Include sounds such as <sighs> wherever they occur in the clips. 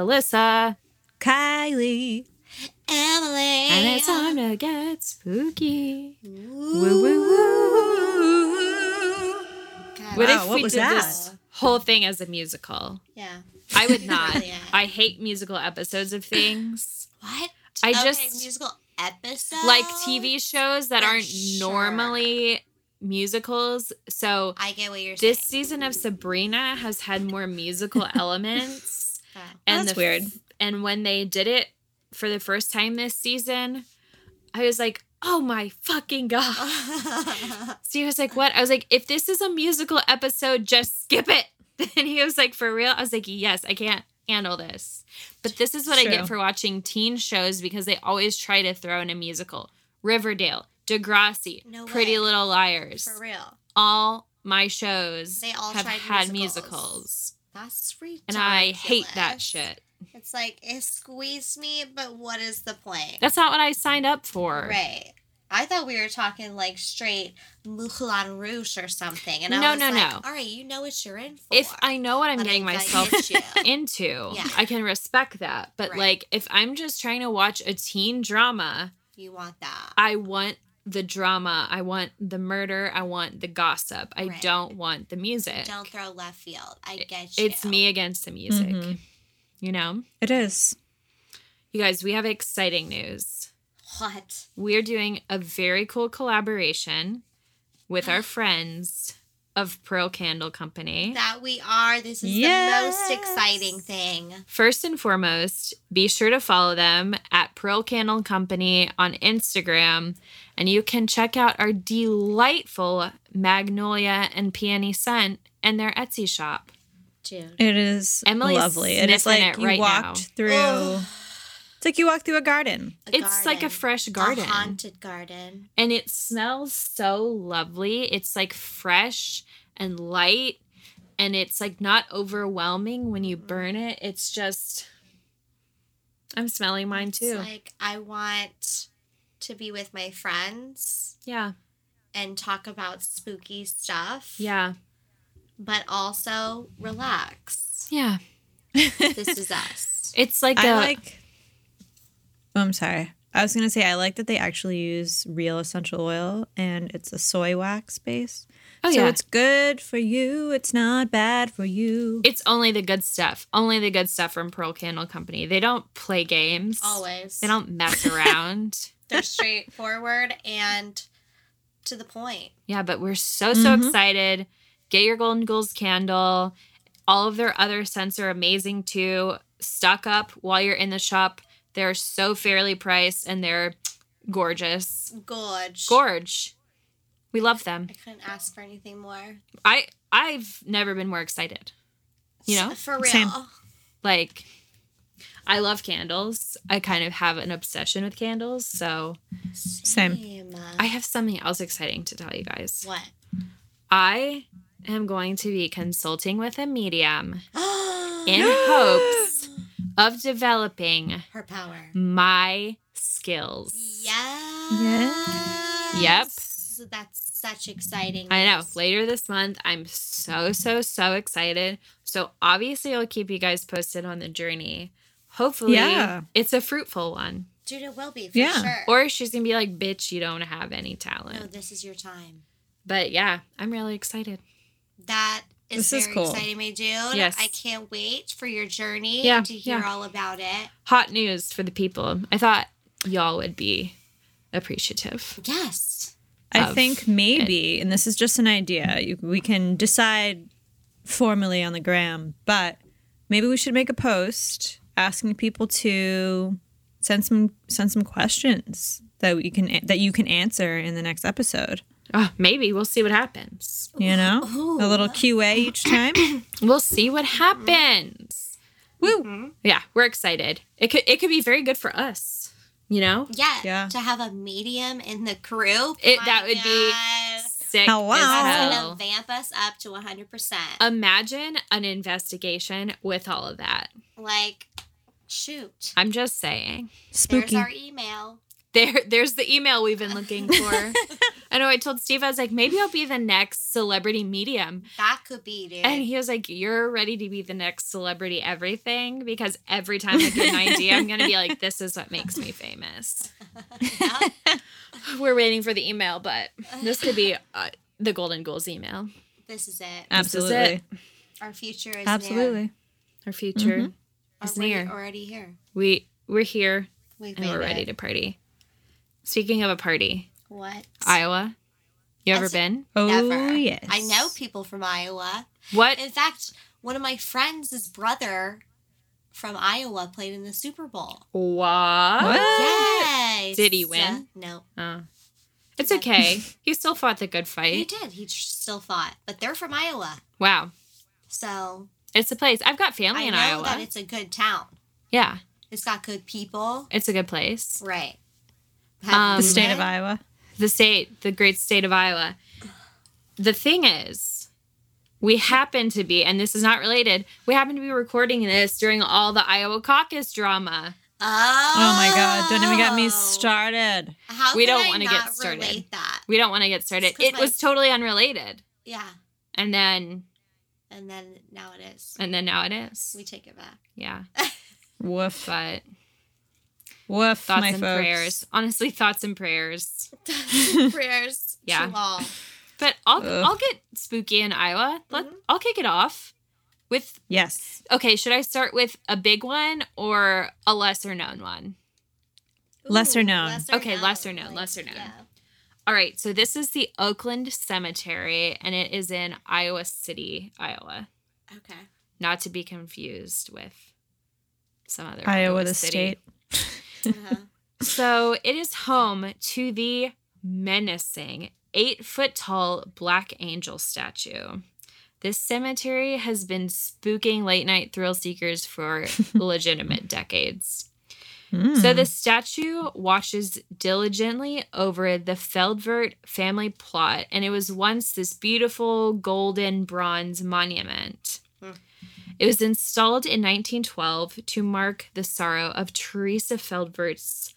Alyssa. Kylie. Emily. And it's time to get spooky. Woo, Woo, woo. God, What Wow, if we did that? this whole thing as a musical? Yeah. I would not. <laughs> I hate musical episodes of things. <gasps> What? I Okay, just- musical episode like TV shows that aren't sure. normally musicals. So I get what you're saying. this saying. season of Sabrina has had more musical <laughs> elements. Okay. And That's the weird. And when they did it for the first time this season, I was like, oh my fucking God. <laughs> So he was like, what? I was like, if this is a musical episode, just skip it. <laughs> And he was like, for real? I was like, yes, I can't handle this. But this is what I get for watching teen shows because they always try to throw in a musical. Riverdale, Degrassi, No Pretty. Little Liars. For real. All my shows They all have tried had musicals. musicals. That's ridiculous. And I hate that shit. It's like eh, it squeezed me, but what is the point? That's not what I signed up for. right. I thought we were talking like straight Moulin Rouge or something, and I No, was no, like, no. All right, you know what you're in for. If I know what I'm But getting myself <laughs> into, Yeah. I can respect that. But Right. like if I'm just trying to watch a teen drama, you want that. I want the drama, I want the murder, I want the gossip. I Right. don't want the music. Don't throw left field. I get you. it's me against the music. Mhm. You know? It is. You guys, we have exciting news. What? We're doing a very cool collaboration with our <sighs> friends of Pearl Candle Company. That we are. This is Yes. the most exciting thing. First and foremost, be sure to follow them at Pearl Candle Company on Instagram, and you can check out our delightful Magnolia and Peony scent and their Etsy shop. Dude. It is Emily's lovely. It is like it you right walked now. through. Oh. Ugh. It's like you walk through a garden. A it's like a fresh garden. A haunted garden. and it smells so lovely. It's like fresh and light, and it's like not overwhelming when you mm-hmm. burn it. It's just. I'm smelling mine It's too. like I want to be with my friends yeah. and talk about spooky stuff. Yeah. But also relax. Yeah. This is us. <laughs> It's like I a like. Oh, I'm sorry. I was gonna say I like that they actually use real essential oil and it's a soy wax base. oh so yeah. it's good for you. It's not bad for you. It's only the good stuff. Only the good stuff from Pearl Candle Company. They don't play games. Always. They don't mess around. <laughs> They're straightforward and to the point. yeah, but we're so so Mhm. excited. Get your Golden Ghouls candle. All of their other scents are amazing too. Stock up while you're in the shop. They're so fairly priced and they're gorgeous. Gorge. Gorge. We love them. I couldn't ask for anything more. I I've never been more excited. You know? For real. Same. like I love candles. I kind of have an obsession with candles, so Same. I have something else exciting to tell you guys. What? I am going to be consulting with a medium in <gasps> In hopes of developing her power. my skills. Yes. Yep. That's such exciting. I know. Later this month, I'm so, so, so excited. So, obviously, I'll keep you guys posted on the journey. Hopefully, Yeah. it's a fruitful one. Dude, it will be for Yeah. sure. Or she's going to be like, bitch, you don't have any talent. no, talent. this is your time. But yeah, I'm really excited. That is This is very cool. exciting, my dude. Yes. I can't wait for your journey Yeah, to hear yeah. all about it. Hot news for the people. I thought y'all would be appreciative. Yes. I think maybe, and this is just an idea. We can decide formally on the gram, but maybe we should make a post asking people to send some send some questions that we can that you can answer in the next episode. Oh, maybe we'll see what happens. You know, Ooh. a little QA each time. <coughs> We'll see what happens. Woo! Mm-hmm. Yeah, we're excited. It could it could be very good for us. You know, Yeah. Yeah. To have a medium in the crew. it that would be God. sick Hello. as That's hell. gonna vamp us up to 100%. Imagine an investigation with all of that. like, shoot. I'm just saying. There's Spooky. our email. There, there's the email we've been looking for. <laughs> I know. I told Steve, I was like, maybe I'll be the next celebrity medium. That could be, dude. And he was like, You're ready to be the next celebrity everything because every time I get an idea, I'm going to be like, This is what makes me famous. Yeah. <laughs> We're waiting for the email, but this could be uh, the Golden Ghouls email. this is it. Absolutely. it. Our future is near. Absolutely. Our future Mhm. is Or we're near. already here. We, we're here We've and we're made ready to party. Speaking of a party, What? Iowa. You ever That's- been? Oh, Never. yes. I know people from Iowa. What? In fact, one of my friends' brother from Iowa played in the Super Bowl. What? What? Yes. Did he win? Uh, no. Oh. It's okay. <laughs> he still fought the good fight. He did. He still fought. But they're from Iowa. Wow. So It's a place. I've got family I in know Iowa. that it's a good town. yeah. It's got good people. It's a good place. Right. Um, The you state of? Iowa. The state, the great state of Iowa. The thing is, we happen to be, and this is not related, we happen to be recording this during all the Iowa caucus drama. Oh, Oh my God. Don't even get me started. How We don't wanna get started. That. We don't want to get started. It my- was totally unrelated. Yeah. And then, And then now it is. and then now it is. We take it back. Yeah. <laughs> Woof. But Woof, thoughts my and folks. prayers. Honestly, thoughts and prayers. <laughs> Prayers. <laughs> Yeah. All. But I'll Ugh. I'll get spooky in Iowa. Let Mhm. I'll kick it off with Yes. okay. Should I start with a big one or a lesser known one? Lesser known. Okay, lesser known, lesser known. All right. So this is the Oakland Cemetery, and it is in Iowa City, Iowa. Okay. Not to be confused with some other Iowa, the city. state. <laughs> Uh-huh. So it is home to the menacing eight foot tall Black Angel statue. This cemetery has been spooking late night thrill seekers for <laughs> legitimate decades. So Mm. the statue watches diligently over the Feldevert family plot, and it was once this beautiful golden bronze monument. It was installed in 1912 to mark the sorrow of Teresa Feldevert's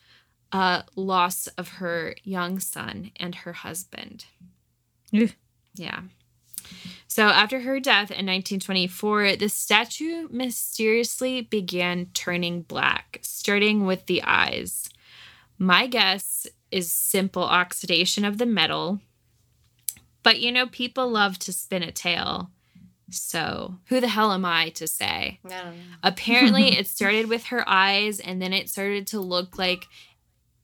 uh, loss of her young son and her husband. Yeah. So after her death in 1924, the statue mysteriously began turning black, starting with the eyes. My guess is simple oxidation of the metal. But you know, people love to spin a tale. So who the hell am I to say? I don't know. Apparently, <laughs> it started with her eyes, and then it started to look like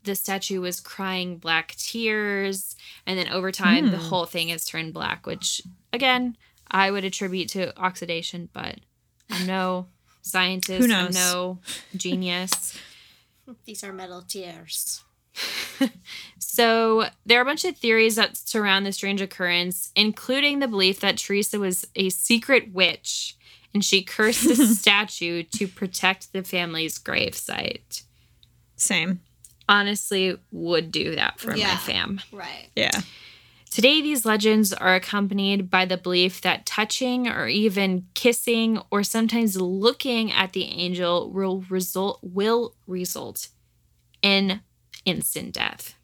the statue was crying black tears. And then over time, the Hmm. whole thing has turned black, which, again, I would attribute to oxidation, but I'm no <laughs> scientist. Who I'm knows? no genius. <laughs> These are metal tears. <laughs> So there are a bunch of theories that surround the strange occurrence, including the belief that Teresa was a secret witch and she cursed the <laughs> statue to protect the family's gravesite. Same. Honestly, would do that for my fam. Right. Yeah. Today, these legends are accompanied by the belief that touching or even kissing or sometimes looking at the angel will result will result in instant death.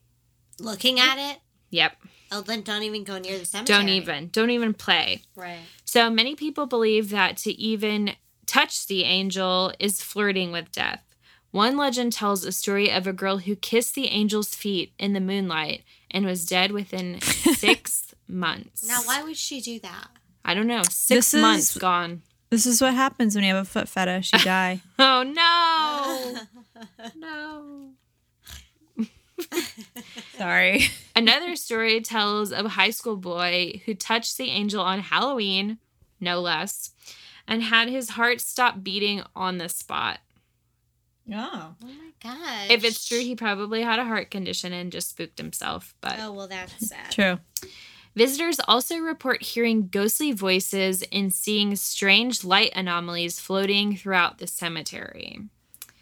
Looking at it. Yep. Oh, then don't even go near the cemetery. Don't even. Don't even play. Right. So many people believe that to even touch the angel is flirting with death. One legend tells a story of a girl who kissed the angel's feet in the moonlight and was dead within <laughs> six months. Now, why would she do that? I don't know. Six This is- months gone. This is what happens when you have a foot fetish. You <laughs> die. Oh no. <laughs> no. <laughs> Sorry. Another story tells of a high school boy who touched the angel on Halloween, no less, and had his heart stop beating on the spot. Oh. Oh my gosh. If it's true, he probably had a heart condition and just spooked himself. But Oh well, that's <laughs> sad. True. visitors also report hearing ghostly voices and seeing strange light anomalies floating throughout the cemetery.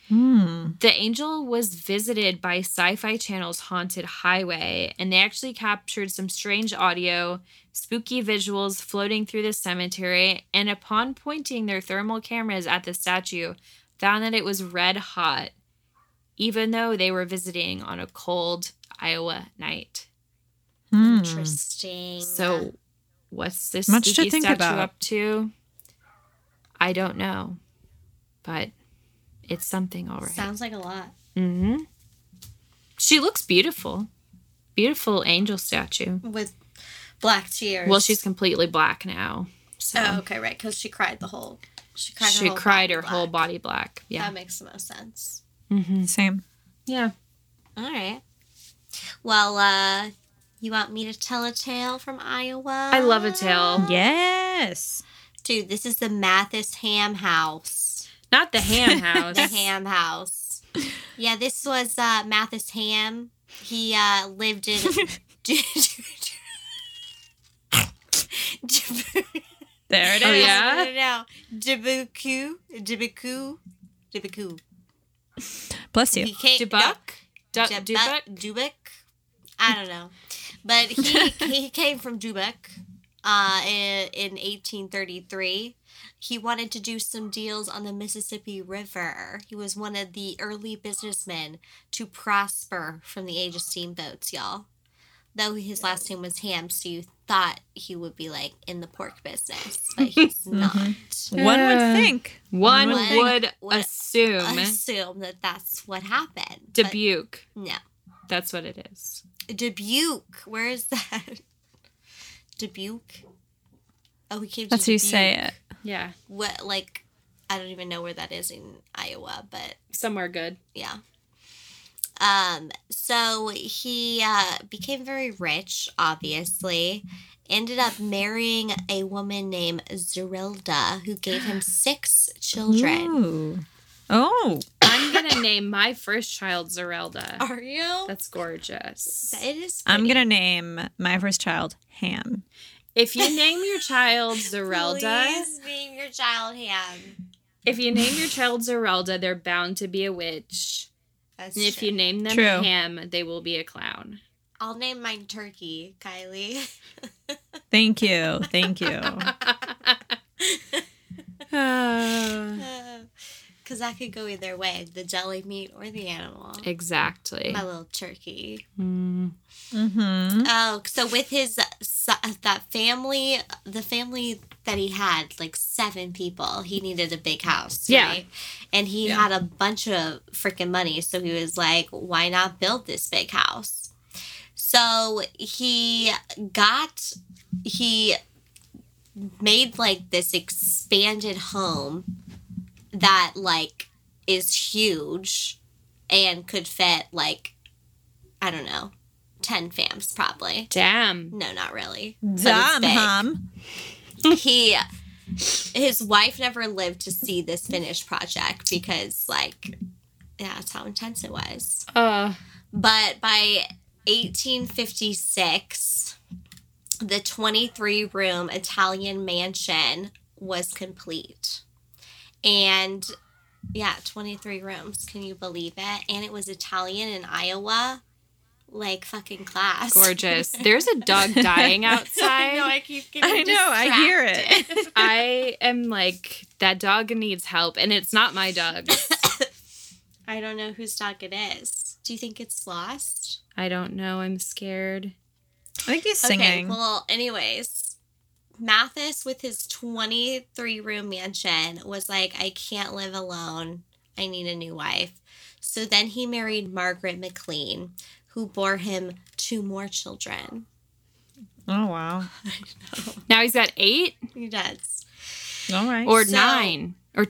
Hmm. The angel was visited by Sci Fi Channel's Haunted Highway, and they actually captured some strange audio, spooky visuals floating through the cemetery, and upon pointing their thermal cameras at the statue, found that it was red hot even though they were visiting on a cold Iowa night. Hmm. Interesting. So, what's this Much to spooky think statue about. up to? I don't know, but it's something, all right. sounds like a lot. Mm-hmm. She looks beautiful, beautiful angel statue. With black tears. Well, she's completely black now, so Oh, okay, right. Because she cried the whole. She cried. she her whole cried body her whole black. body black. Yeah, That makes the most sense. Mm-hmm. Same. yeah. All right. Well, uh, you want me to tell a tale from Iowa? I love a tale. Yes. Dude, this is the Mathis Ham House. Not the ham <laughs> house. The Ham House. Yeah, this was uh, Mathis Ham. He uh, lived in. <laughs> There it is. Oh, yeah? No, no, no. Dubuku. Dubuku. Dubuku. Bless you. He came. Dubuk? Du- No, Dubuk? Dubuk. Dubuk. I don't know, but he <laughs> he came from Dubuk, uh, in, in 1833. He wanted to do some deals on the Mississippi River. He was one of the early businessmen to prosper from the age of steamboats, y'all. Though his last name was Ham, so you thought he would be like in the pork business, <laughs> but he's mm-hmm. not. One would think. One One would would assume Assume that that's what happened. Dubuque. No. That's what it is. Dubuque. Where is that? <laughs> Dubuque. Oh, he came. That's to how you say it. Yeah, What like? I don't even know where that is in Iowa, but somewhere good. yeah. Um. So he uh, became very rich. Obviously, ended up marrying a woman named Zerelda, who gave him <gasps> six children. Ooh. Oh. I'm gonna <laughs> name my first child Zerelda. Are you? That's gorgeous. It is. I'm gonna name my first child Ham. If you <laughs> name your child Zerelda, Please name your child Ham. if you name your child Zerelda, they're bound to be a witch. That's And if you name them True. Ham, they will be a clown. I'll name mine Turkey, Kylie. <laughs> Thank you. Thank you. <laughs> <sighs> <sighs> <sighs> Because that could go either way the jelly meat or the animal. exactly. My little turkey. Mm. Mm-hmm. Oh, so with his so- that family, the family that he had, like seven people, he needed a big house. Yeah. Right? And he Yeah. had a bunch of freaking money. So he was like, why not build this big house? So he got, he made like this expanded home that like is huge and could fit like, I don't know, 10 fams probably. Damn. No, not really. Damn, it's hum. <laughs> He, his wife never lived to see this finished project because, like, yeah, that's how intense it was. Uh, But by 1856, the 23 room Italian mansion was complete. And yeah, 23 rooms. Can you believe it? And it was Italian in Iowa. Like fucking class. gorgeous. <laughs> There's a dog dying outside. I know, I keep getting I know, I hear it. <laughs> I am like, that dog needs help, and it's not my dog. <coughs> I don't know whose dog it is. Do you think it's lost? I don't know. I'm scared. I think he's singing. Okay, well, anyways, Mathis with his 23 room mansion was like, I can't live alone. I need a new wife. So then he married Margaret McLean, who bore him two more children. oh wow. <laughs> Now he's got eight He does. All right. or So- nine. Or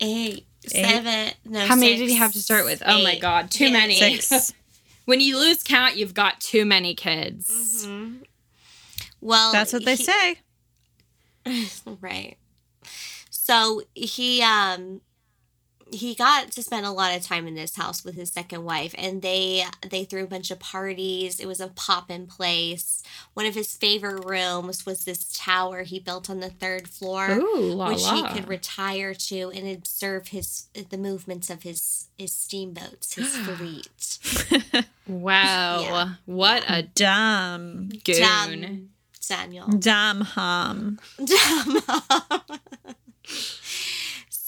Eight, Eight. seven, no, how many did he have to start with? Oh my. God, too Yeah, many. Six. <laughs> when you lose count, you've got too many kids. Mhm. Well, That's what they he- say. <laughs> right. So he um he got to spend a lot of time in this house with his second wife and they they threw a bunch of parties. It was a pop in place. One of his favorite rooms was this tower he built on the third floor. Ooh, la which la. he could retire to and observe his the movements of his his steamboats, his <gasps> fleet. <laughs> wow, Yeah. what a Dumb. goon. Dumb Daniel. Dumb hum. <laughs>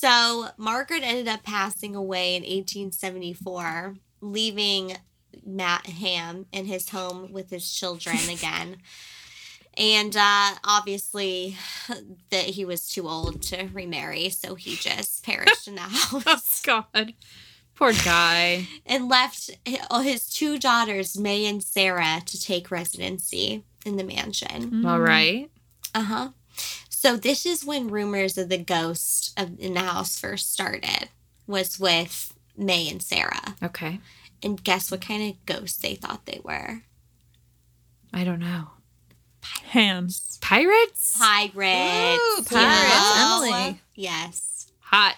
So Margaret ended up passing away in 1874, leaving Matt Ham in his home with his children <laughs> again. And uh, obviously, that he was too old to remarry, so he just perished in the <laughs> house. Oh God. Poor guy. and left his two daughters, May and Sarah, to take residency in the mansion. All right. Uh huh. So this is when rumors of the ghost of, in the house first started. Was with May and Sarah, Okay. and guess what kind of ghosts they thought they were? I don't know. Ham. Pirates? Pirates. Ooh, pirates, Yes. Emily. Yes. Hot.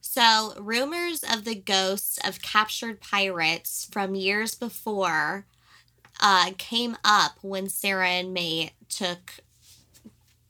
So, rumors of the ghosts of captured pirates from years before uh, came up when Sarah and May took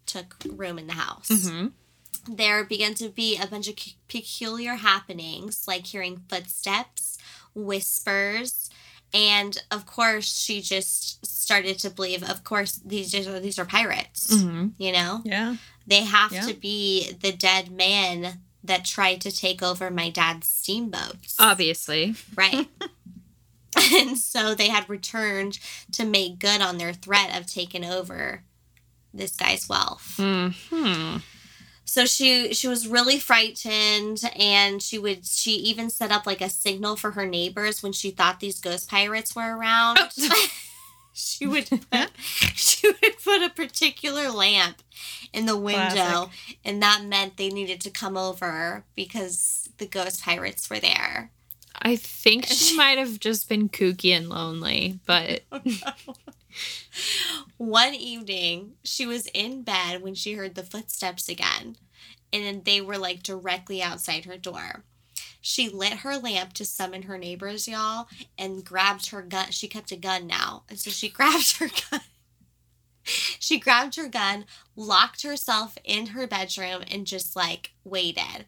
took room in the house. Mm-hmm. There began to be a bunch of c- peculiar happenings, like hearing footsteps, whispers, and of course, she just started to believe. Of course, these are these are pirates. Mm-hmm. You know, Yeah. they have Yeah. to be the dead man that tried to take over my dad's steamboats. Obviously. Right. <laughs> <laughs> and so they had returned to make good on their threat of taking over this guy's wealth. Hmm. So she she was really frightened and she would she even set up like a signal for her neighbors when she thought these ghost pirates were around. <laughs> she would put, <laughs> she would put a particular lamp in the window Classic. and that meant they needed to come over because the ghost pirates were there. I think <laughs> she might have just been kooky and lonely, but <laughs> oh, One evening, she was in bed when she heard the footsteps again, and they were like directly outside her door. She lit her lamp to summon her neighbors, y'all, and grabbed her gun. She kept a gun now, and so she <laughs> grabbed her gun. She grabbed her gun, locked herself in her bedroom, and just like waited.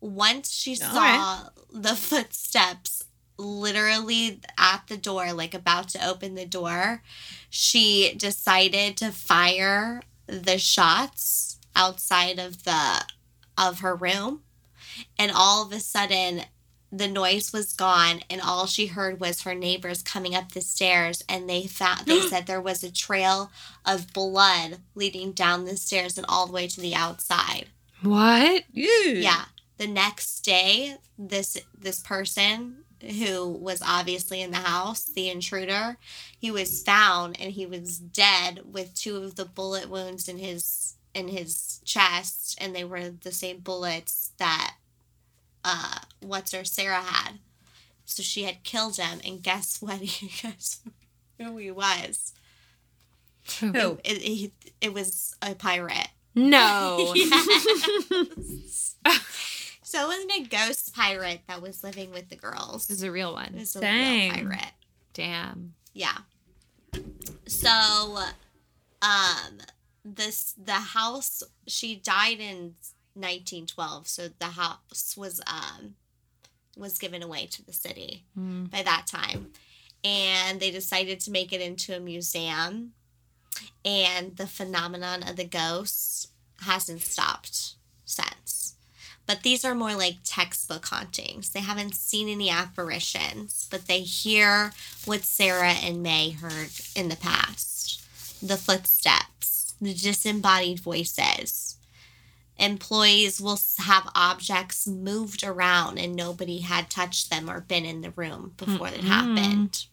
Once she saw the footsteps literally at the door, like about to open the door, she decided to fire the shots outside of the of her room. And all of a sudden the noise was gone and all she heard was her neighbors coming up the stairs and they found they <gasps> said there was a trail of blood leading down the stairs and all the way to the outside. What? yeah the next day this this person who was obviously in the house the intruder he was found and he was dead with two of the bullet wounds in his in his chest and they were the same bullets that uh what's her sarah had so she had killed him and guess <laughs> what you guys who he was Who? it, it, it was a pirate No. <laughs> Yes. <laughs> so it wasn't a ghost pirate that was living with the girls. This is a real It one. was a Dang. real pirate. Damn. Yeah. So, um, this the house she died in 1912. So the house was um was given away to the city Hmm. by that time, and they decided to make it into a museum. And the phenomenon of the ghosts hasn't stopped since. But these are more like textbook hauntings. They haven't seen any apparitions, but they hear what Sarah and May heard in the past the footsteps, the disembodied voices. Employees will have objects moved around and nobody had touched them or been in the room before it Mm-mm. happened.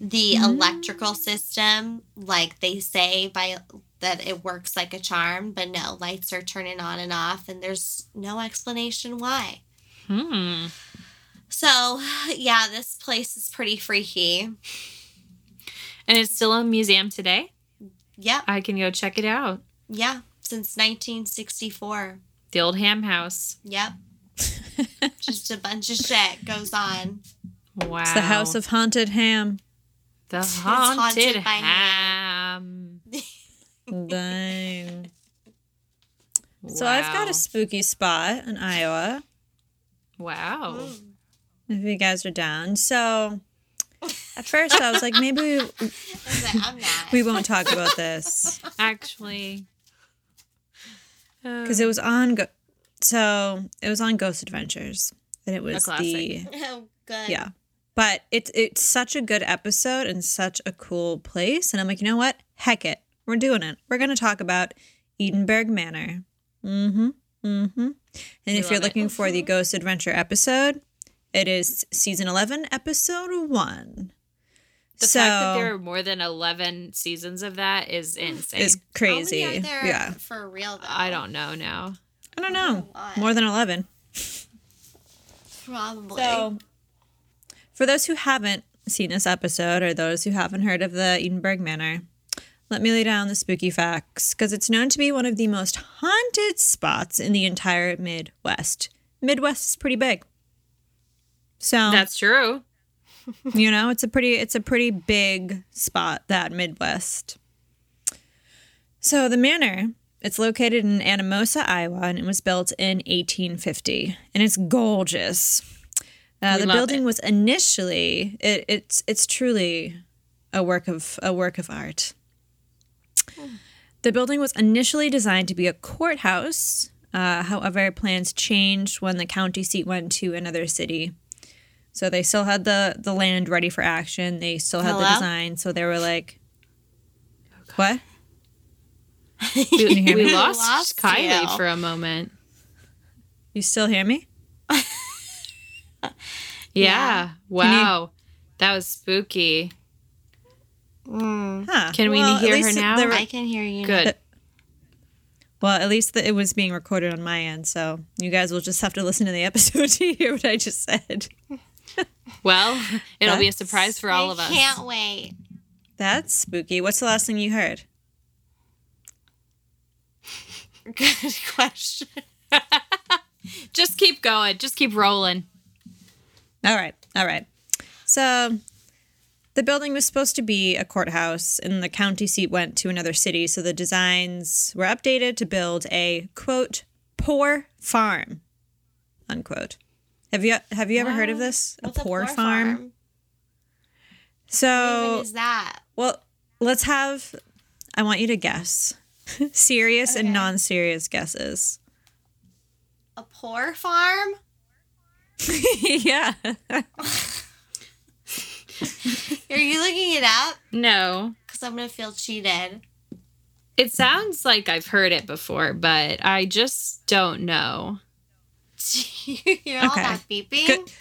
The mm-hmm. electrical system, like they say by that it works like a charm, but no, lights are turning on and off and there's no explanation why. Hmm. So, <sighs> yeah, this place is pretty freaky. And it's still a museum today. Yep. I can go check it out. Yeah, since 1964. The old ham house. Yep. <laughs> Just a bunch of shit goes on. Wow. It's the house of haunted ham. the It's haunted, haunted by ham. <laughs> <laughs> Dang. So I've got a spooky spot in Iowa. Wow. Mm. If you guys are down. So at first I was like, maybe we, <laughs> like, we won't talk about this Actually. because it was on. Go- so it was on Ghost Adventures, and it was classic. the <laughs> Oh, good. yeah. But it's it's such a good episode and such a cool place, and I'm like, you know what? Heck it, we're doing it. We're gonna talk about Edinburgh Manor. Mm-hmm. Mm-hmm. And if you're love it. looking for the Ghost Adventure episode, it is season eleven, episode one. The so fact that there are more than 11 seasons of that is insane. is How crazy. many are there Yeah. for real though? I don't know now. I don't know. More than eleven. Probably. So, for those who haven't seen this episode or those who haven't heard of the Edinburgh Manor, let me lay down the spooky facts because it's known to be one of the most haunted spots in the entire Midwest. Midwest is pretty big. So, That's true. <laughs> you know, it's a pretty it's a pretty big spot that Midwest. So the manor, it's located in Anamosa, Iowa, and it was built in 1850, and it's gorgeous. Uh, the building it. was initially it, it's it's truly a work of a work of art. The building was initially designed to be a courthouse. Uh, however, plans changed when the county seat went to another city. So they still had the the land ready for action. They still had the design. So they were like, "What? We, <laughs> you hear we me? lost, Lost Kylie you. for a moment. You still hear me? <laughs> Yeah. Wow. that was spooky. Mm, Huh? Can we Well, at hear her now? the- I can hear you. Good. well, at least the, it was being recorded on my end. So you guys will just have to listen to the <laughs> episode to hear what I just said. <laughs> Well, it'll be a surprise for all of us. can't wait. That's spooky. What's the last thing you heard? <laughs> Good question. Just keep going. Just keep rolling. All right. All right. So the building was supposed to be a courthouse, and the county seat went to another city. So the designs were updated to build a quote poor farm unquote. Have you have you ever heard of Wow. this? What's a poor, farm? What even So is that? well, let's have. I want you to guess <laughs> serious and non-serious guesses. A poor farm? <laughs> yeah. <laughs> <laughs> Are you looking it up? No. Because I'm gonna feel cheated. It sounds like I've heard it before, but I just don't know. <laughs> you hear all Okay. that beeping? Good.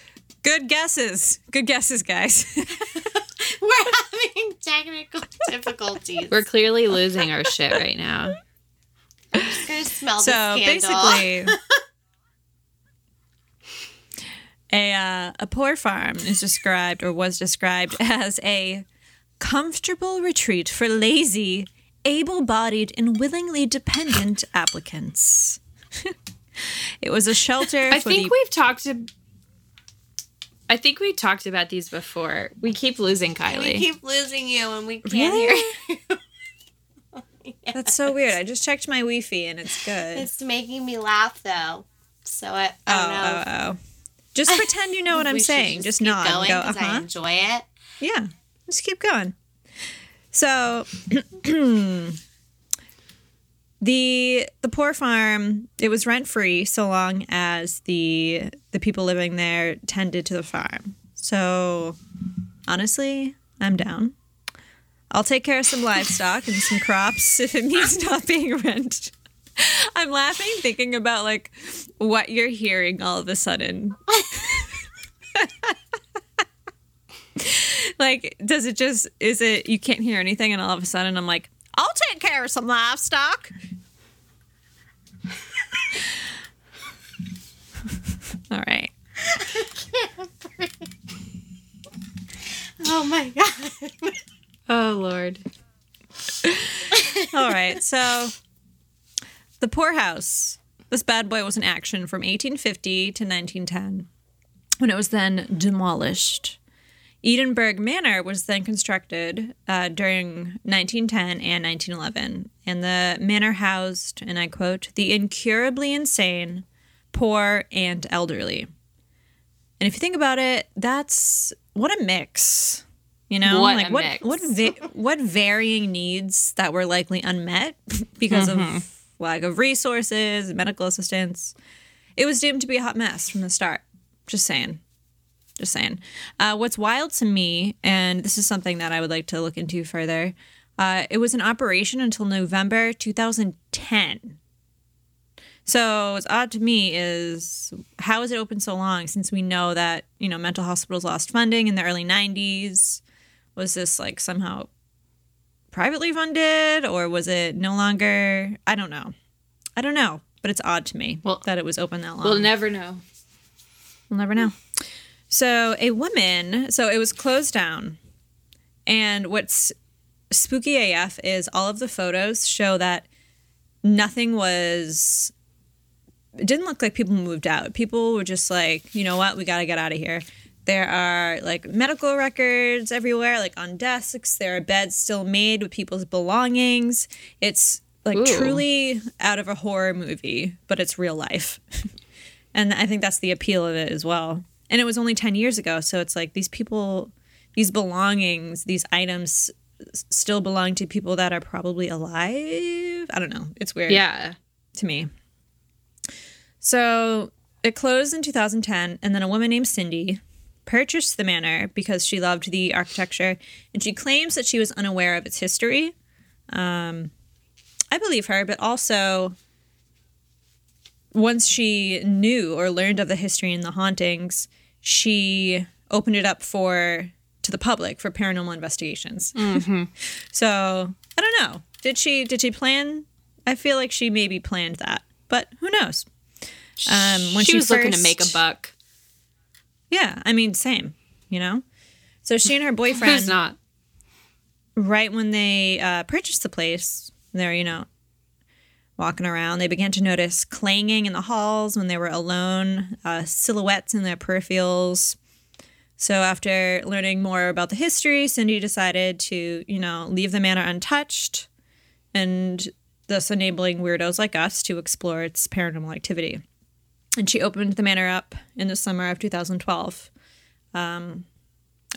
Good guesses. Good guesses, guys. <laughs> We're having technical difficulties. We're clearly losing our shit right now. I'm just gonna smell so this candle. basically a uh, a poor farm is described or was described <laughs> as a comfortable retreat for lazy able-bodied and willingly dependent <laughs> applicants <laughs> it was a shelter I for think the we've talked to I think we talked about these before. We keep losing Kylie. we keep losing you and we can't Really? hear you. that's so weird i just checked my wi-fi and it's good It's making me laugh though. So I, I oh don't know. oh oh just pretend you know what i'm saying just keep nod going go 'cause I uh-huh enjoy it. Yeah, just keep going. So <clears throat> the the poor farm it was rent free so long as the the people living there tended to the farm. So honestly, I'm down. I'll take care of some livestock and some crops <laughs> if it means not being rent. <laughs> I'm laughing thinking about like what you're hearing all of a sudden. <laughs> like does it just is it you can't hear anything and all of a sudden i'm like i'll take care of some livestock <laughs> all right Oh my god. Oh Lord. all right so the poorhouse this bad boy was in action from 1850 to 1910 when it was then demolished Edinburgh Manor was then constructed uh, during 1910 and 1911, and the manor housed, and I quote, the incurably insane, poor, and elderly. And if you think about it, that's what a mix. You know, What like what mix. what va- what varying needs that were likely unmet <laughs> because of lack of resources, medical assistance. it was doomed to be a hot mess from the start. Just saying. Just saying. Uh, what's wild to me, and this is something that I would like to look into further, uh, it was in operation until November 2010. So what's odd to me is how is it open so long since we know that, you know, mental hospitals lost funding in the early 90s? Was this like somehow privately funded or was it no longer? I don't know. I don't know, but it's odd to me Well, that it was open that long. We'll never know. We'll never know. So a woman, so it was closed down. And what's spooky AF is all of the photos show that nothing was it didn't look like people moved out. People were just like, you know what, we gotta get out of here. There are like medical records everywhere, like on desks. There are beds still made with people's belongings. It's like Ooh. truly out of a horror movie, but it's real life. <laughs> and I think that's the appeal of it as well. And it was only 10 years ago. So it's like these people, these belongings, these items still belong to people that are probably alive. I don't know. It's weird Yeah. to me. So it closed in 2010, and then a woman named Cindy purchased the manor because she loved the architecture, and she claims that she was unaware of its history. Um, I believe her, but also once she knew or learned of the history and the hauntings, she opened it up for to the public for paranormal investigations. <laughs> So I don't know. Did she did she plan? I feel like she maybe planned that, but who knows? Um, when she, she was looking to make a buck. Yeah, I mean, same. You know. So she and her <laughs> boyfriend, Who's not? right when they uh, purchased the place, they're you know walking around. They began to notice clanging in the halls when they were alone, uh, silhouettes in their peripherals. So after learning more about the history, Cindy decided to you know leave the manor untouched, and thus enabling weirdos like us to explore its paranormal activity. And she opened the manor up in the summer of 2012. Um,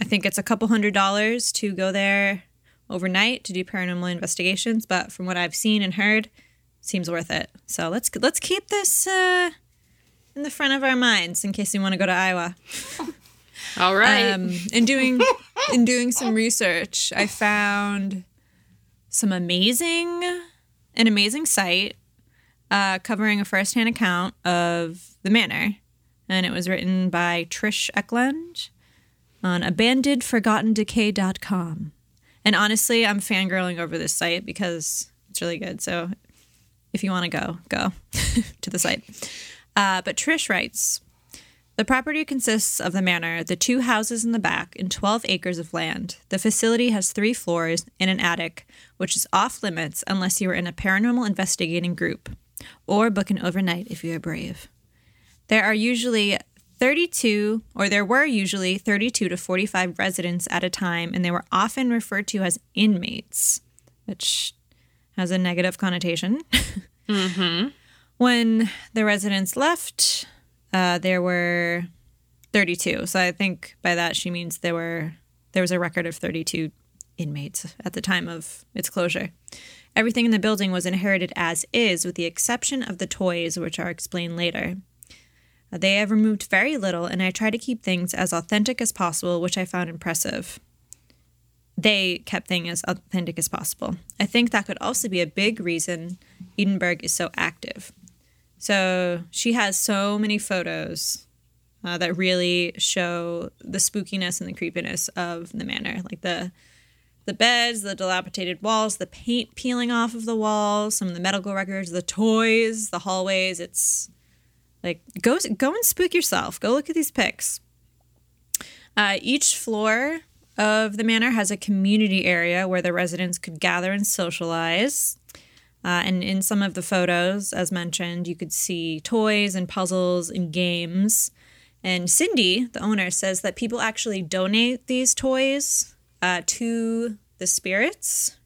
I think it's a couple hundred dollars to go there overnight to do paranormal investigations, but from what I've seen and heard, seems worth it. So let's let's keep this uh, in the front of our minds in case we want to go to Iowa. <laughs> All right. Um, in doing in doing some research, I found some amazing an amazing site uh, covering a firsthand account of the manor, and it was written by Trish Eklund on abandonedforgottendecay.com. And honestly, I'm fangirling over this site because it's really good. So if you want to go, go <laughs> to the site. Uh, but Trish writes The property consists of the manor, the two houses in the back, and 12 acres of land. The facility has three floors and an attic, which is off limits unless you are in a paranormal investigating group, or book an overnight if you are brave. There are usually 32, or there were usually 32 to 45 residents at a time, and they were often referred to as inmates, which has a negative connotation. <laughs> When the residents left, uh, there were 32. So I think by that she means there were there was a record of 32 inmates at the time of its closure. Everything in the building was inherited as is, with the exception of the toys, which are explained later. Uh, They have removed very little, and I try to keep things as authentic as possible, which I found impressive. They kept things as authentic as possible. I think that could also be a big reason Edinburgh is so active. So she has so many photos uh, that really show the spookiness and the creepiness of the manor, like the the beds, the dilapidated walls, the paint peeling off of the walls, some of the medical records, the toys, the hallways. It's like go go and spook yourself. Go look at these pics. Uh, each floor of the manor has a community area where the residents could gather and socialize. Uh, and in some of the photos, as mentioned, you could see toys and puzzles and games. And Cindy, the owner, says that people actually donate these toys uh, to the spirits.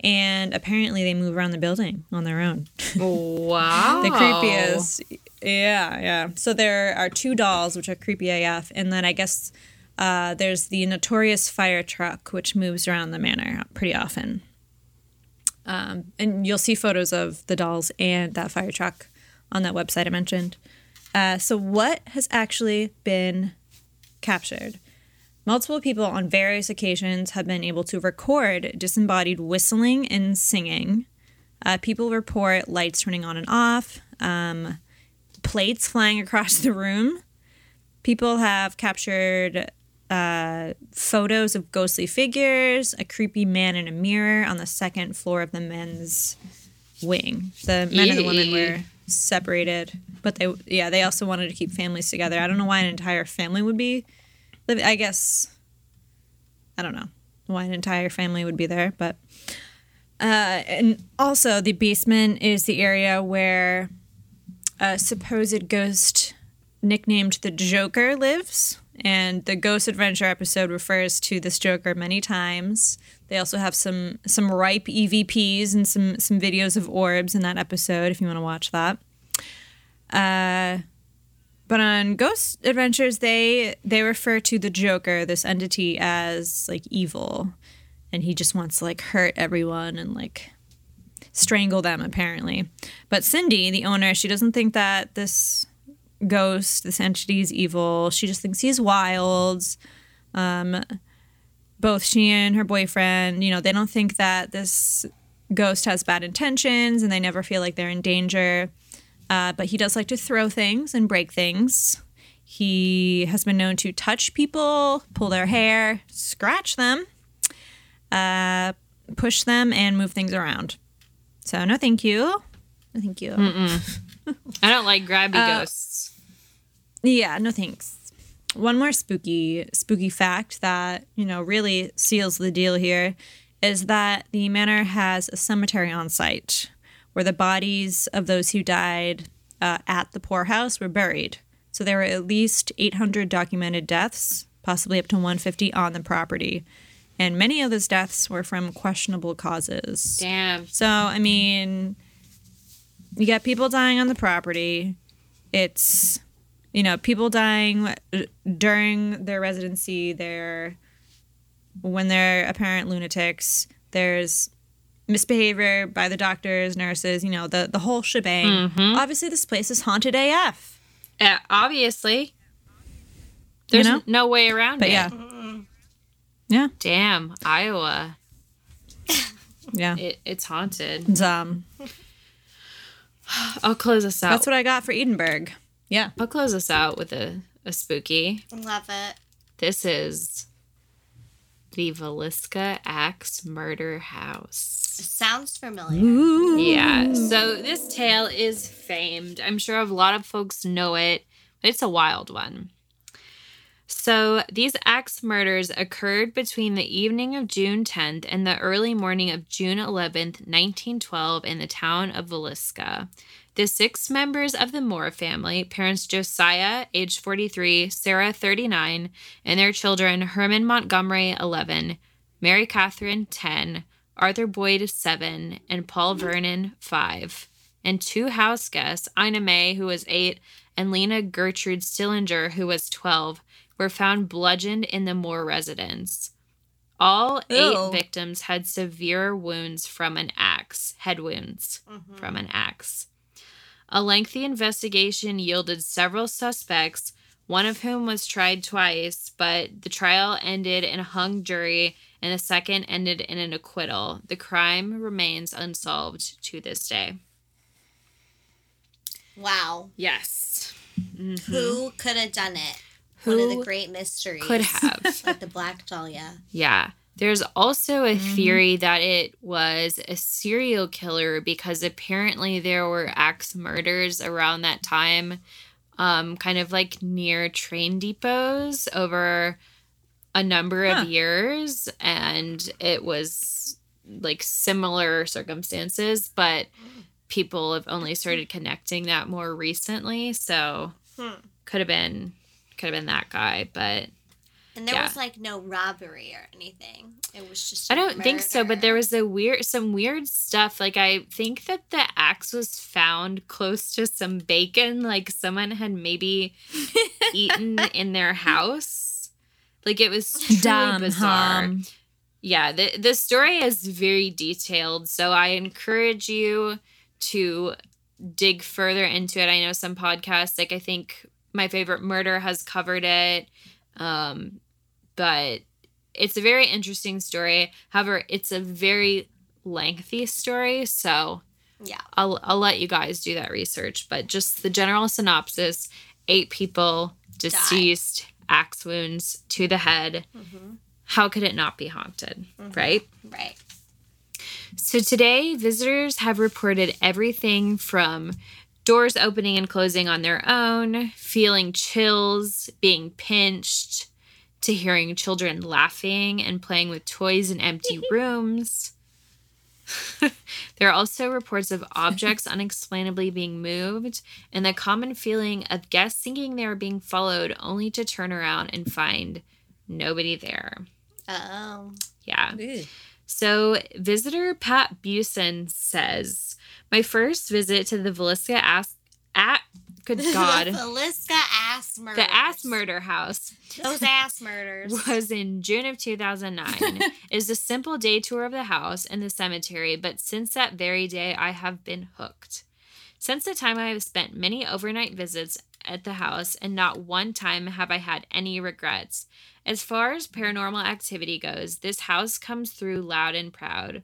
And apparently they move around the building on their own. <laughs> wow. the creepiest. Yeah, yeah. So there are two dolls, which are creepy AF. And then I guess uh, there's the notorious fire truck, which moves around the manor pretty often. Um, and you'll see photos of the dolls and that fire truck on that website I mentioned. Uh, so, what has actually been captured? Multiple people on various occasions have been able to record disembodied whistling and singing. Uh, people report lights turning on and off, um, plates flying <laughs> across the room. People have captured uh, photos of ghostly figures, a creepy man in a mirror on the second floor of the men's wing. The men and the women were separated, but they yeah they also wanted to keep families together. I don't know why an entire family would be. I guess I don't know why an entire family would be there, but uh, and also the basement is the area where a supposed ghost nicknamed the Joker lives. And the Ghost Adventure episode refers to this Joker many times. They also have some some ripe EVPs and some some videos of orbs in that episode if you want to watch that. Uh, but on Ghost Adventures, they they refer to the Joker, this entity, as like evil, and he just wants to like hurt everyone and like strangle them apparently. But Cindy, the owner, she doesn't think that this ghost, this entity is evil. She just thinks he's wild. Um, both she and her boyfriend, you know, they don't think that this ghost has bad intentions and they never feel like they're in danger. Uh, but he does like to throw things and break things. He has been known to touch people, pull their hair, scratch them, uh, push them, and move things around. So, no, thank you. No, thank you. I don't like grabby Uh, ghosts. Yeah, no thanks. One more spooky spooky fact that, you know, really seals the deal here is that the manor has a cemetery on site where the bodies of those who died uh, at the poorhouse were buried. So there were at least 800 documented deaths, possibly up to 150 on the property. And many of those deaths were from questionable causes. Damn. So, I mean, you got people dying on the property. It's, you know, people dying uh, during their residency, their when they're apparent lunatics. There's misbehavior by the doctors, nurses, you know, the the whole shebang. Obviously, this place is haunted AF. Uh, obviously. There's know? no way around But it. yeah. Yeah, Damn, Iowa. yeah. It, it's haunted. It's, um, <sighs> I'll close us out. that's what I got for Edinburgh. Yeah. I'll close us out with a, a spooky. Love it. This is the Villisca Axe Murder House. Sounds familiar. Yeah. So this tale is famed. I'm sure a lot of folks know it, but it's a wild one. So these axe murders occurred between the evening of June 10th and the early morning of June 11th, 1912, in the town of Villisca. The six members of the Moore family, parents Josiah, age 43, Sarah, 39, and their children Herman Montgomery, 11, Mary Catherine, 10, Arthur Boyd, 7, and Paul Vernon, 5. And two house guests, Ina May, who was 8, and Lena Gertrude Stillinger, who was 12, were found bludgeoned in the Moore residence. All eight Ew. victims had severe wounds from an axe, head wounds mm-hmm. from an axe. A lengthy investigation yielded several suspects, one of whom was tried twice, but the trial ended in a hung jury and the second ended in an acquittal. The crime remains unsolved to this day. Wow. Yes. Who could have done it? One of Mm-hmm. The great mysteries. could have? <laughs> like the Black Dahlia. Yeah. There's also a theory that it was a serial killer because apparently there were axe murders around that time, um, kind of like near train depots over a number of years. And it was like similar circumstances, but people have only started connecting that more recently. So Hmm. could have been could have been that guy, but And there Yeah. was like no robbery or anything. It was just. I I don't think so, but there was a weird, some weird stuff. Like I think that the axe was found close to some bacon, like someone had maybe <laughs> eaten in their house. Like it was <laughs> truly Dumb, bizarre. hum. Yeah, the the story is very detailed, so I encourage you to dig further into it. I know some podcasts, like I think my favorite murder has covered it. Um, but it's a very interesting story. However, it's a very lengthy story, so Yeah. I'll I'll let you guys do that research. But just the general synopsis: eight people deceased, axe wounds to the head. Mm-hmm. How could it not be haunted, right? Right. So today, visitors have reported everything from doors opening and closing on their own, feeling chills, being pinched, to hearing children laughing and playing with toys in empty <laughs> rooms. <laughs> there are also reports of objects unexplainably being moved and the common feeling of guests thinking they are being followed only to turn around and find nobody there. Oh. Yeah. So, visitor Pat Busen says, My first visit to the Villisca ass at good <laughs> God, the Villisca ass murder. the ass murder house Those ass murders. <laughs> was in June of 2009. is <laughs> a simple day tour of the house and the cemetery, but since that very day, I have been hooked. Since the time I have spent many overnight visits at the house, and not one time have I had any regrets. As far as paranormal activity goes, this house comes through loud and proud.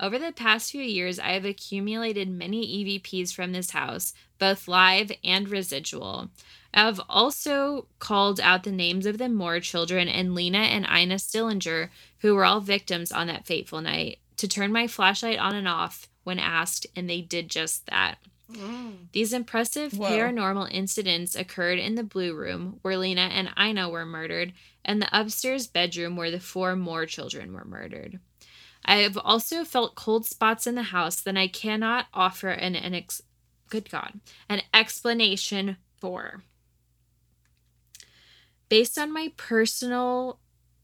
Over the past few years, I have accumulated many EVPs from this house, both live and residual. I have also called out the names of the Moore children and Lena and Ina Stillinger, who were all victims on that fateful night, to turn my flashlight on and off when asked, and they did just that. Mm. These impressive Whoa. paranormal incidents occurred in the Blue Room, where Lena and Ina were murdered, and the upstairs bedroom where the four Moore children were murdered. I have also felt cold spots in the house that I cannot offer an, an ex- good God, an explanation for. Based on my personal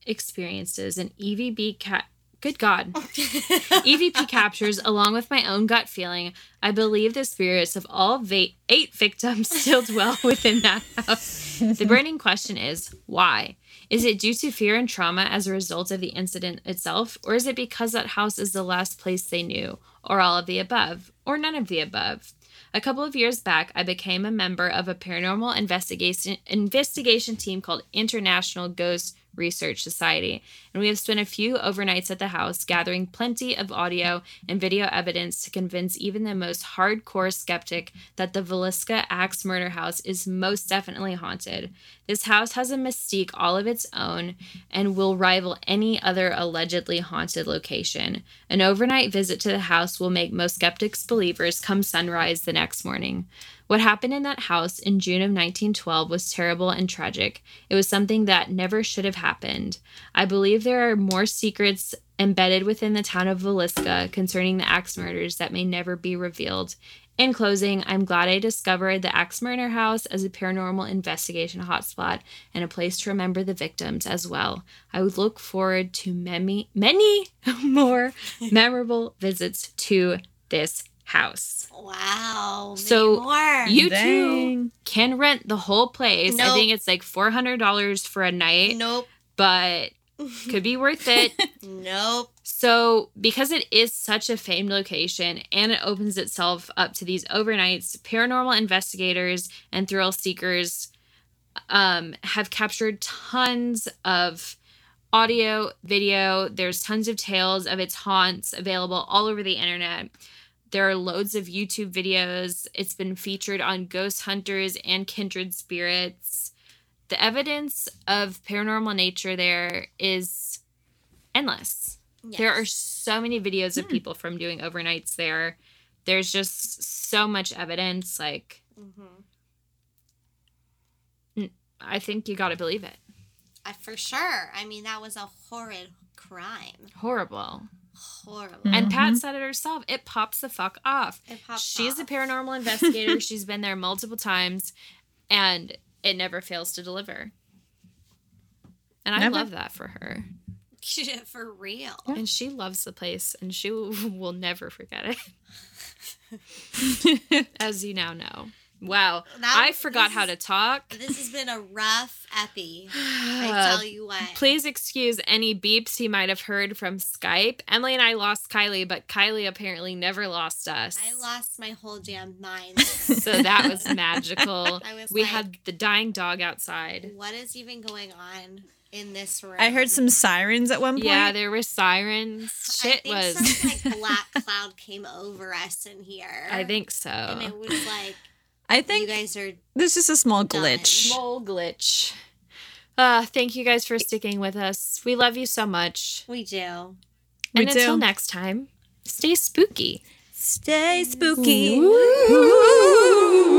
experiences and EVB cat, good God, EVP <laughs> captures, along with my own gut feeling, I believe the spirits of all va- eight victims <laughs> still dwell within that house. The burning question is why? Is it due to fear and trauma as a result of the incident itself, or is it because that house is the last place they knew, or all of the above, or none of the above? A couple of years back, I became a member of a paranormal investigation investigation team called International Ghost Research Society, and we have spent a few overnights at the house gathering plenty of audio and video evidence to convince even the most hardcore skeptic that the Villisca Axe Murder House is most definitely haunted. This house has a mystique all of its own and will rival any other allegedly haunted location. An overnight visit to the house will make most skeptics believers come sunrise the next morning. What happened in that house in June of 1912 was terrible and tragic. It was something that never should have happened. I believe there are more secrets embedded within the town of Villisca concerning the axe murders that may never be revealed. In closing, I'm glad I discovered the Axe Murder House as a paranormal investigation hotspot and a place to remember the victims as well. I would look forward to many, many <laughs> more <laughs> memorable visits to this house. Wow. So, So more. You too Dang. can rent the whole place. I think it's like four hundred dollars for a night, Nope. but <laughs> could be worth it. Nope. So, because it is such a famed location and it opens itself up to these overnights, paranormal investigators and thrill seekers um, have captured tons of audio, video. There's tons of tales of its haunts available all over the internet. There are loads of YouTube videos. It's been featured on Ghost Hunters and Kindred Spirits. The evidence of paranormal nature there is endless. There are so many videos of people from doing overnights there. There's just so much evidence. Like, Mhm. I think you got to believe it. I, for sure. I mean, that was a horrid crime. Horrible. Horrible. And Pat Mhm. said it herself. It pops the fuck off. It pops She's a paranormal investigator. <laughs> She's been there multiple times and it never fails to deliver. And I love that for her. for real. And she loves the place and she will <laughs> will never forget it. <laughs> As you now know. Wow. That- I forgot this how is- to talk. This has been a rough epi. I <sighs> tell you what. Please excuse any beeps you might have heard from Skype. Emily and I lost Kylie, but Kylie apparently never lost us. I lost my whole damn mind. <laughs> So that was <laughs> magical. I was we like- had the dying dog outside. what is even going on in this room? I heard some sirens at one point. Yeah, there were sirens. Shit I think was. some like black <laughs> cloud came over us in here. I think so. and it was like I think you think guys are this is a small Done. glitch. Small glitch. Uh, thank you guys for sticking with us. We love you so much. we do. We and until do. next time, stay spooky. Stay spooky. Ooh.